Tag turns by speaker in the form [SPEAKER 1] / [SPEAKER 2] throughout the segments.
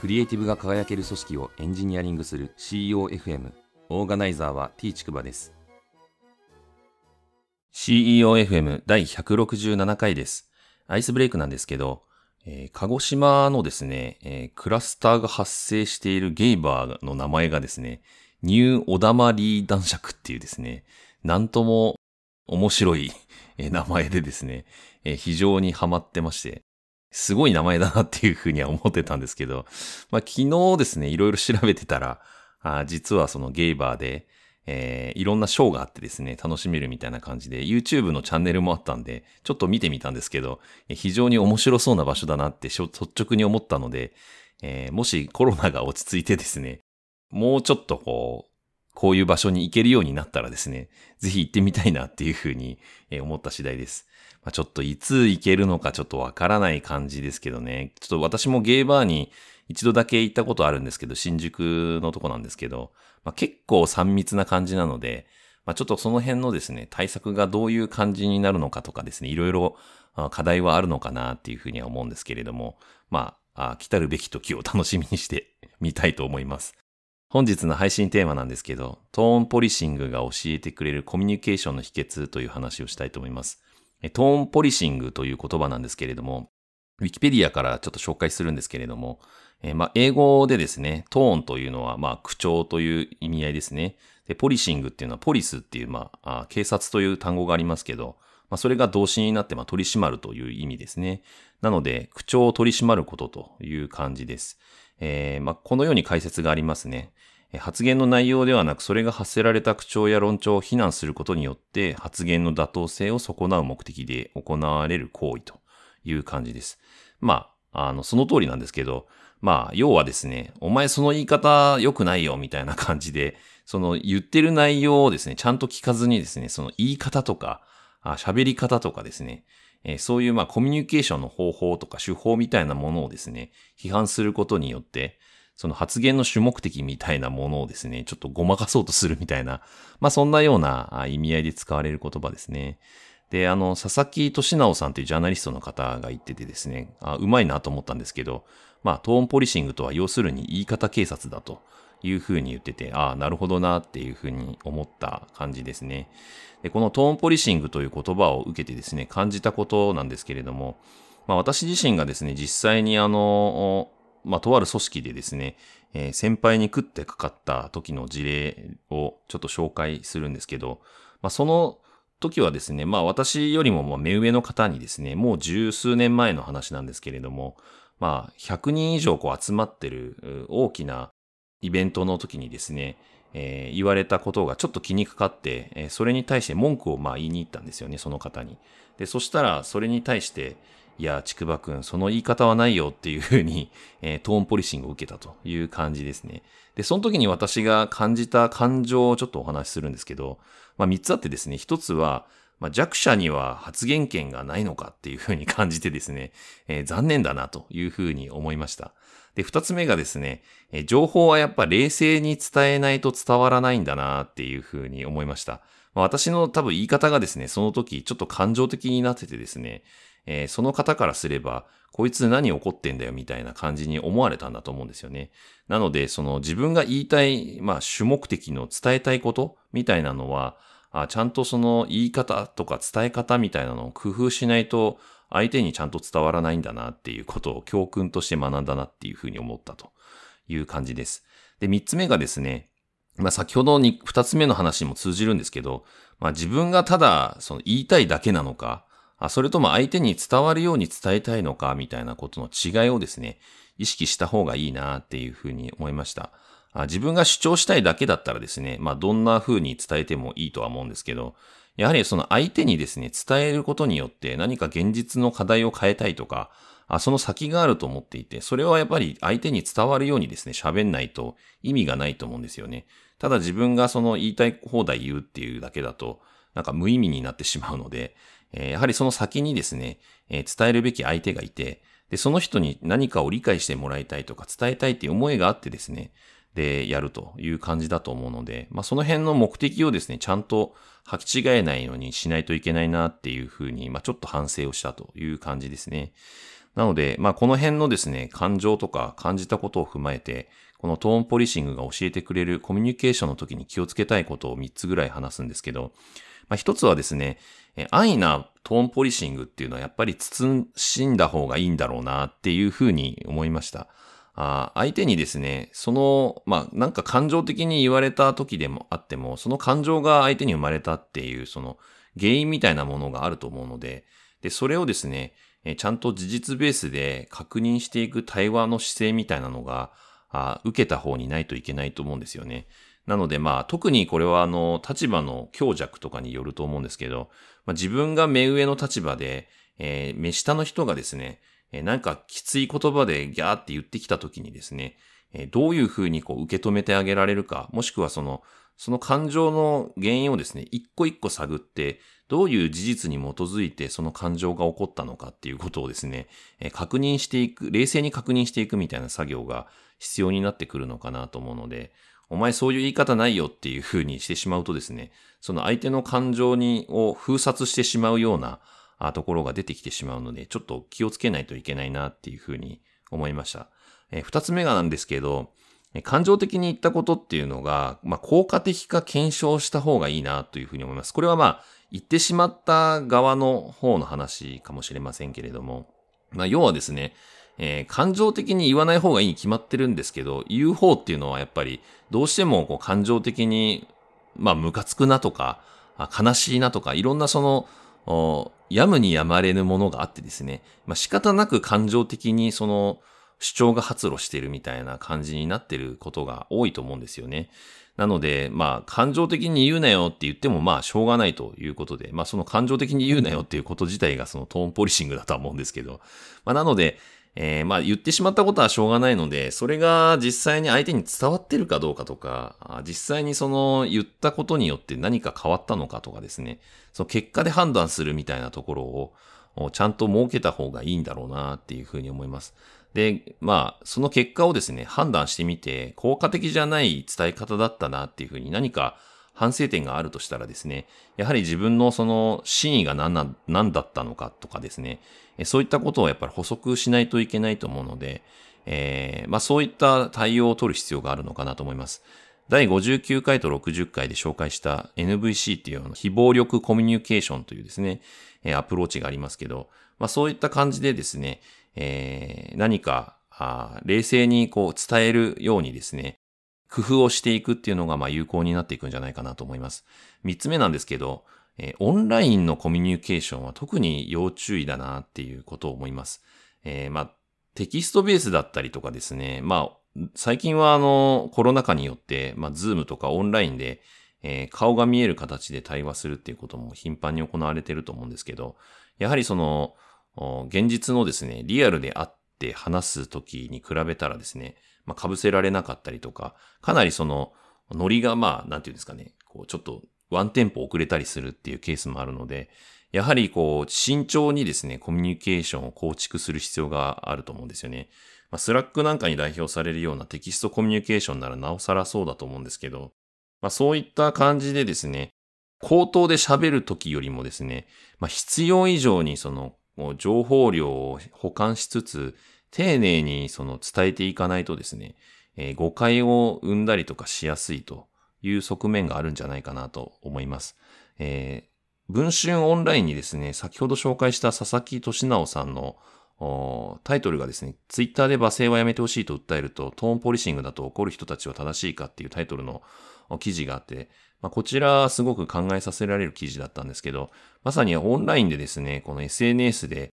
[SPEAKER 1] クリエイティブが輝ける組織をエンジニアリングする CEOFM オーガナイザーは T ちくばです。CEOFM 第167回です。アイスブレイクなんですけど、えー、鹿児島のですね、えー、クラスターが発生しているゲイバーの名前がですね、ニューオダマリー男爵っていうですね、なんとも面白い名前でですね、非常にハマってまして、すごい名前だなっていうふうには思ってたんですけど、まあ、昨日ですね、いろいろ調べてたら、あ実はそのゲイバーで、えー、いろんなショーがあってですね、楽しめるみたいな感じで、YouTube のチャンネルもあったんで、ちょっと見てみたんですけど、非常に面白そうな場所だなって率直に思ったので、えー、もしコロナが落ち着いてですね、もうちょっとこう、こういう場所に行けるようになったらですね、ぜひ行ってみたいなっていうふうに思った次第です。まあ、ちょっといつ行けるのかちょっとわからない感じですけどね。ちょっと私もゲーバーに一度だけ行ったことあるんですけど、新宿のとこなんですけど、まあ、結構3密な感じなので、まあ、ちょっとその辺のですね、対策がどういう感じになるのかとかですね、いろいろ課題はあるのかなっていうふうには思うんですけれども、まあ、来たるべき時を楽しみにしてみたいと思います。本日の配信テーマなんですけど、トーンポリシングが教えてくれるコミュニケーションの秘訣という話をしたいと思います。トーンポリシングという言葉なんですけれども、ウィキペディアからちょっと紹介するんですけれども、えー、まあ、英語でですね、トーンというのは、まあ、口調という意味合いですね。で、ポリシングっていうのは、ポリスっていう、まあ、警察という単語がありますけど、まあ、それが動詞になって、まあ、取り締まるという意味ですね。なので、口調を取り締まることという感じです。えー、まあ、このように解説がありますね。発言の内容ではなく、それが発せられた口調や論調を非難することによって、発言の妥当性を損なう目的で行われる行為という感じです。まあ、あの、その通りなんですけど、まあ、要はですね、お前その言い方良くないよ、みたいな感じで、その言ってる内容をですね、ちゃんと聞かずにですね、その言い方とか、喋り方とかですね、えー、そういうまあコミュニケーションの方法とか手法みたいなものをですね、批判することによって、その発言の主目的みたいなものをですね、ちょっとごまかそうとするみたいな、まあそんなような意味合いで使われる言葉ですね。で、あの、佐々木俊直さんというジャーナリストの方が言っててですね、あうまいなと思ったんですけど、まあトーンポリシングとは要するに言い方警察だというふうに言ってて、ああ、なるほどなっていうふうに思った感じですね。で、このトーンポリシングという言葉を受けてですね、感じたことなんですけれども、まあ私自身がですね、実際にあの、まあ、とある組織でですね、えー、先輩に食ってかかった時の事例をちょっと紹介するんですけど、まあ、その時はですね、まあ私よりももう目上の方にですね、もう十数年前の話なんですけれども、まあ100人以上こう集まってる大きなイベントの時にですね、えー、言われたことがちょっと気にかかって、えー、それに対して文句をまあ言いに行ったんですよね、その方に。で、そしたらそれに対して、いや、ちくばくん、その言い方はないよっていうふうに、えー、トーンポリシングを受けたという感じですね。で、その時に私が感じた感情をちょっとお話しするんですけど、まあ三つあってですね、一つは、まあ、弱者には発言権がないのかっていうふうに感じてですね、えー、残念だなというふうに思いました。で、二つ目がですね、情報はやっぱ冷静に伝えないと伝わらないんだなっていうふうに思いました。まあ、私の多分言い方がですね、その時ちょっと感情的になっててですね、えー、その方からすれば、こいつ何怒ってんだよみたいな感じに思われたんだと思うんですよね。なので、その自分が言いたい、まあ主目的の伝えたいことみたいなのは、あちゃんとその言い方とか伝え方みたいなのを工夫しないと相手にちゃんと伝わらないんだなっていうことを教訓として学んだなっていうふうに思ったという感じです。で、三つ目がですね、まあ先ほどに二つ目の話にも通じるんですけど、まあ自分がただその言いたいだけなのか、あそれとも相手に伝わるように伝えたいのかみたいなことの違いをですね、意識した方がいいなっていうふうに思いました。自分が主張したいだけだったらですね、まあどんな風に伝えてもいいとは思うんですけど、やはりその相手にですね、伝えることによって何か現実の課題を変えたいとか、あその先があると思っていて、それはやっぱり相手に伝わるようにですね、喋んないと意味がないと思うんですよね。ただ自分がその言いたい放題言うっていうだけだと、なんか無意味になってしまうので、え、やはりその先にですね、え、伝えるべき相手がいて、で、その人に何かを理解してもらいたいとか伝えたいっていう思いがあってですね、で、やるという感じだと思うので、まあ、その辺の目的をですね、ちゃんと履き違えないようにしないといけないなっていうふうに、まあ、ちょっと反省をしたという感じですね。なので、まあこの辺のですね、感情とか感じたことを踏まえて、このトーンポリシングが教えてくれるコミュニケーションの時に気をつけたいことを3つぐらい話すんですけど、まあ一つはですね、安易なトーンポリシングっていうのはやっぱり慎んだ方がいいんだろうなっていうふうに思いました。あ相手にですね、その、まあ、なんか感情的に言われた時でもあっても、その感情が相手に生まれたっていう、その原因みたいなものがあると思うので、で、それをですね、ちゃんと事実ベースで確認していく対話の姿勢みたいなのが、あ受けた方にないといけないと思うんですよね。なのでまあ特にこれはあの立場の強弱とかによると思うんですけど、まあ、自分が目上の立場で、えー、目下の人がですね、え、なんかきつい言葉でギャーって言ってきた時にですね、どういうふうにこう受け止めてあげられるか、もしくはその、その感情の原因をですね、一個一個探って、どういう事実に基づいてその感情が起こったのかっていうことをですね、確認していく、冷静に確認していくみたいな作業が必要になってくるのかなと思うので、お前そういう言い方ないよっていう風にしてしまうとですね、その相手の感情に、を封殺してしまうようなところが出てきてしまうので、ちょっと気をつけないといけないなっていう風に思いました。え二つ目がなんですけど、感情的に言ったことっていうのが、まあ、効果的か検証した方がいいなというふうに思います。これはまあ、言ってしまった側の方の話かもしれませんけれども、まあ、要はですね、えー、感情的に言わない方がいいに決まってるんですけど、言う方っていうのはやっぱりどうしてもこう感情的に、まあ、ムカつくなとか、悲しいなとか、いろんなその、やむにやまれぬものがあってですね、まあ、仕方なく感情的にその主張が発露しているみたいな感じになってることが多いと思うんですよね。なので、まあ、感情的に言うなよって言っても、まあ、しょうがないということで、まあ、その感情的に言うなよっていうこと自体がそのトーンポリシングだとは思うんですけど、まあ、なので、えー、まあ言ってしまったことはしょうがないので、それが実際に相手に伝わってるかどうかとか、実際にその言ったことによって何か変わったのかとかですね、その結果で判断するみたいなところをちゃんと設けた方がいいんだろうなっていうふうに思います。で、まあ、その結果をですね、判断してみて、効果的じゃない伝え方だったなっていうふうに何か反省点があるとしたらですね、やはり自分のその真意が何な何だったのかとかですね、そういったことをやっぱり補足しないといけないと思うので、えー、まあそういった対応を取る必要があるのかなと思います。第59回と60回で紹介した NVC っていう非暴力コミュニケーションというですね、アプローチがありますけど、まあそういった感じでですね、えー、何かあ冷静にこう伝えるようにですね、工夫をしていくっていうのがまあ有効になっていくんじゃないかなと思います。三つ目なんですけど、えー、オンラインのコミュニケーションは特に要注意だなっていうことを思います。えー、まあ、テキストベースだったりとかですね、まあ、最近はあの、コロナ禍によって、まあ、 Zoom とかオンラインで、えー、顔が見える形で対話するっていうことも頻繁に行われてると思うんですけど、やはりその、現実のですね、リアルで会って話すときに比べたらですね、まあ、被せられなかったりとか、かなりその、ノリがまあ、なんていうんですかね、こう、ちょっとワンテンポ遅れたりするっていうケースもあるので、やはりこう、慎重にですね、コミュニケーションを構築する必要があると思うんですよね。まあ、 Slack なんかに代表されるようなテキストコミュニケーションならなおさらそうだと思うんですけど、まあ、そういった感じでですね、口頭で喋るときよりもですね、まあ、必要以上にその、情報量を保管しつつ、丁寧にその伝えていかないとですね、えー、誤解を生んだりとかしやすいという側面があるんじゃないかなと思います。えー、文春オンラインにですね、先ほど紹介した佐々木俊直さんのタイトルがですね、ツイッターで罵声はやめてほしいと訴えると、トーンポリシングだと怒る人たちは正しいかっていうタイトルの記事があって、まあ、こちらすごく考えさせられる記事だったんですけど、まさにオンラインでですね、この SNS で、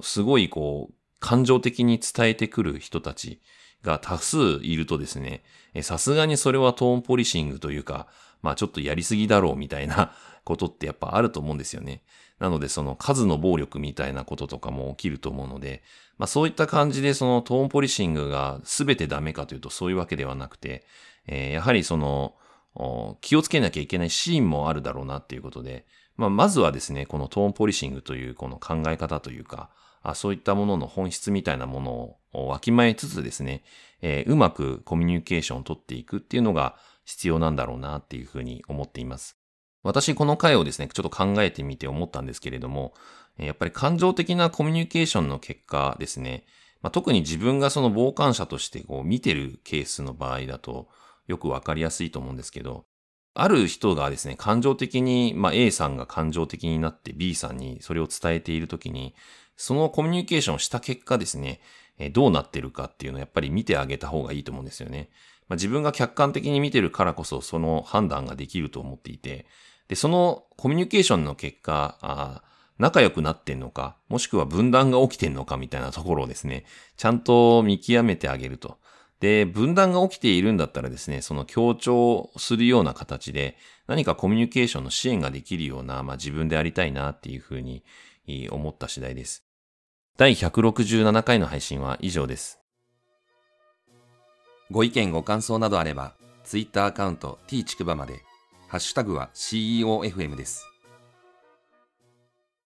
[SPEAKER 1] すごいこう、感情的に伝えてくる人たちが多数いるとですね、さすがにそれはトーンポリシングというか、まあちょっとやりすぎだろうみたいな ことってやっぱあると思うんですよね。なのでその数の暴力みたいなこととかも起きると思うので、まあそういった感じでそのトーンポリシングが全てダメかというとそういうわけではなくて、えー、やはりその気をつけなきゃいけないシーンもあるだろうなっていうことで、まあまずはですね、このトーンポリシングというこの考え方というか、あそういったものの本質みたいなものをわきまえつつですね、えー、うまくコミュニケーションを取っていくっていうのが必要なんだろうなっていうふうに思っています。私この回をですね、ちょっと考えてみて思ったんですけれども、やっぱり感情的なコミュニケーションの結果ですね、まあ、特に自分がその傍観者としてこう見てるケースの場合だとよくわかりやすいと思うんですけど、ある人がですね、感情的に、まあ、A さんが感情的になって B さんにそれを伝えているときに、そのコミュニケーションをした結果ですね、どうなってるかっていうのをやっぱり見てあげた方がいいと思うんですよね。まあ、自分が客観的に見てるからこそその判断ができると思っていて、で、そのコミュニケーションの結果、あ仲良くなってんのか、もしくは分断が起きてんのかみたいなところをですね、ちゃんと見極めてあげると。で、分断が起きているんだったらですね、その強調するような形で、何かコミュニケーションの支援ができるような、まあ自分でありたいなっていうふうに思った次第です。第167回の配信は以上です。
[SPEAKER 2] ご意見ご感想などあれば、ツイッターアカウント t ちくばまで、ハッシュタグは CEOFM です。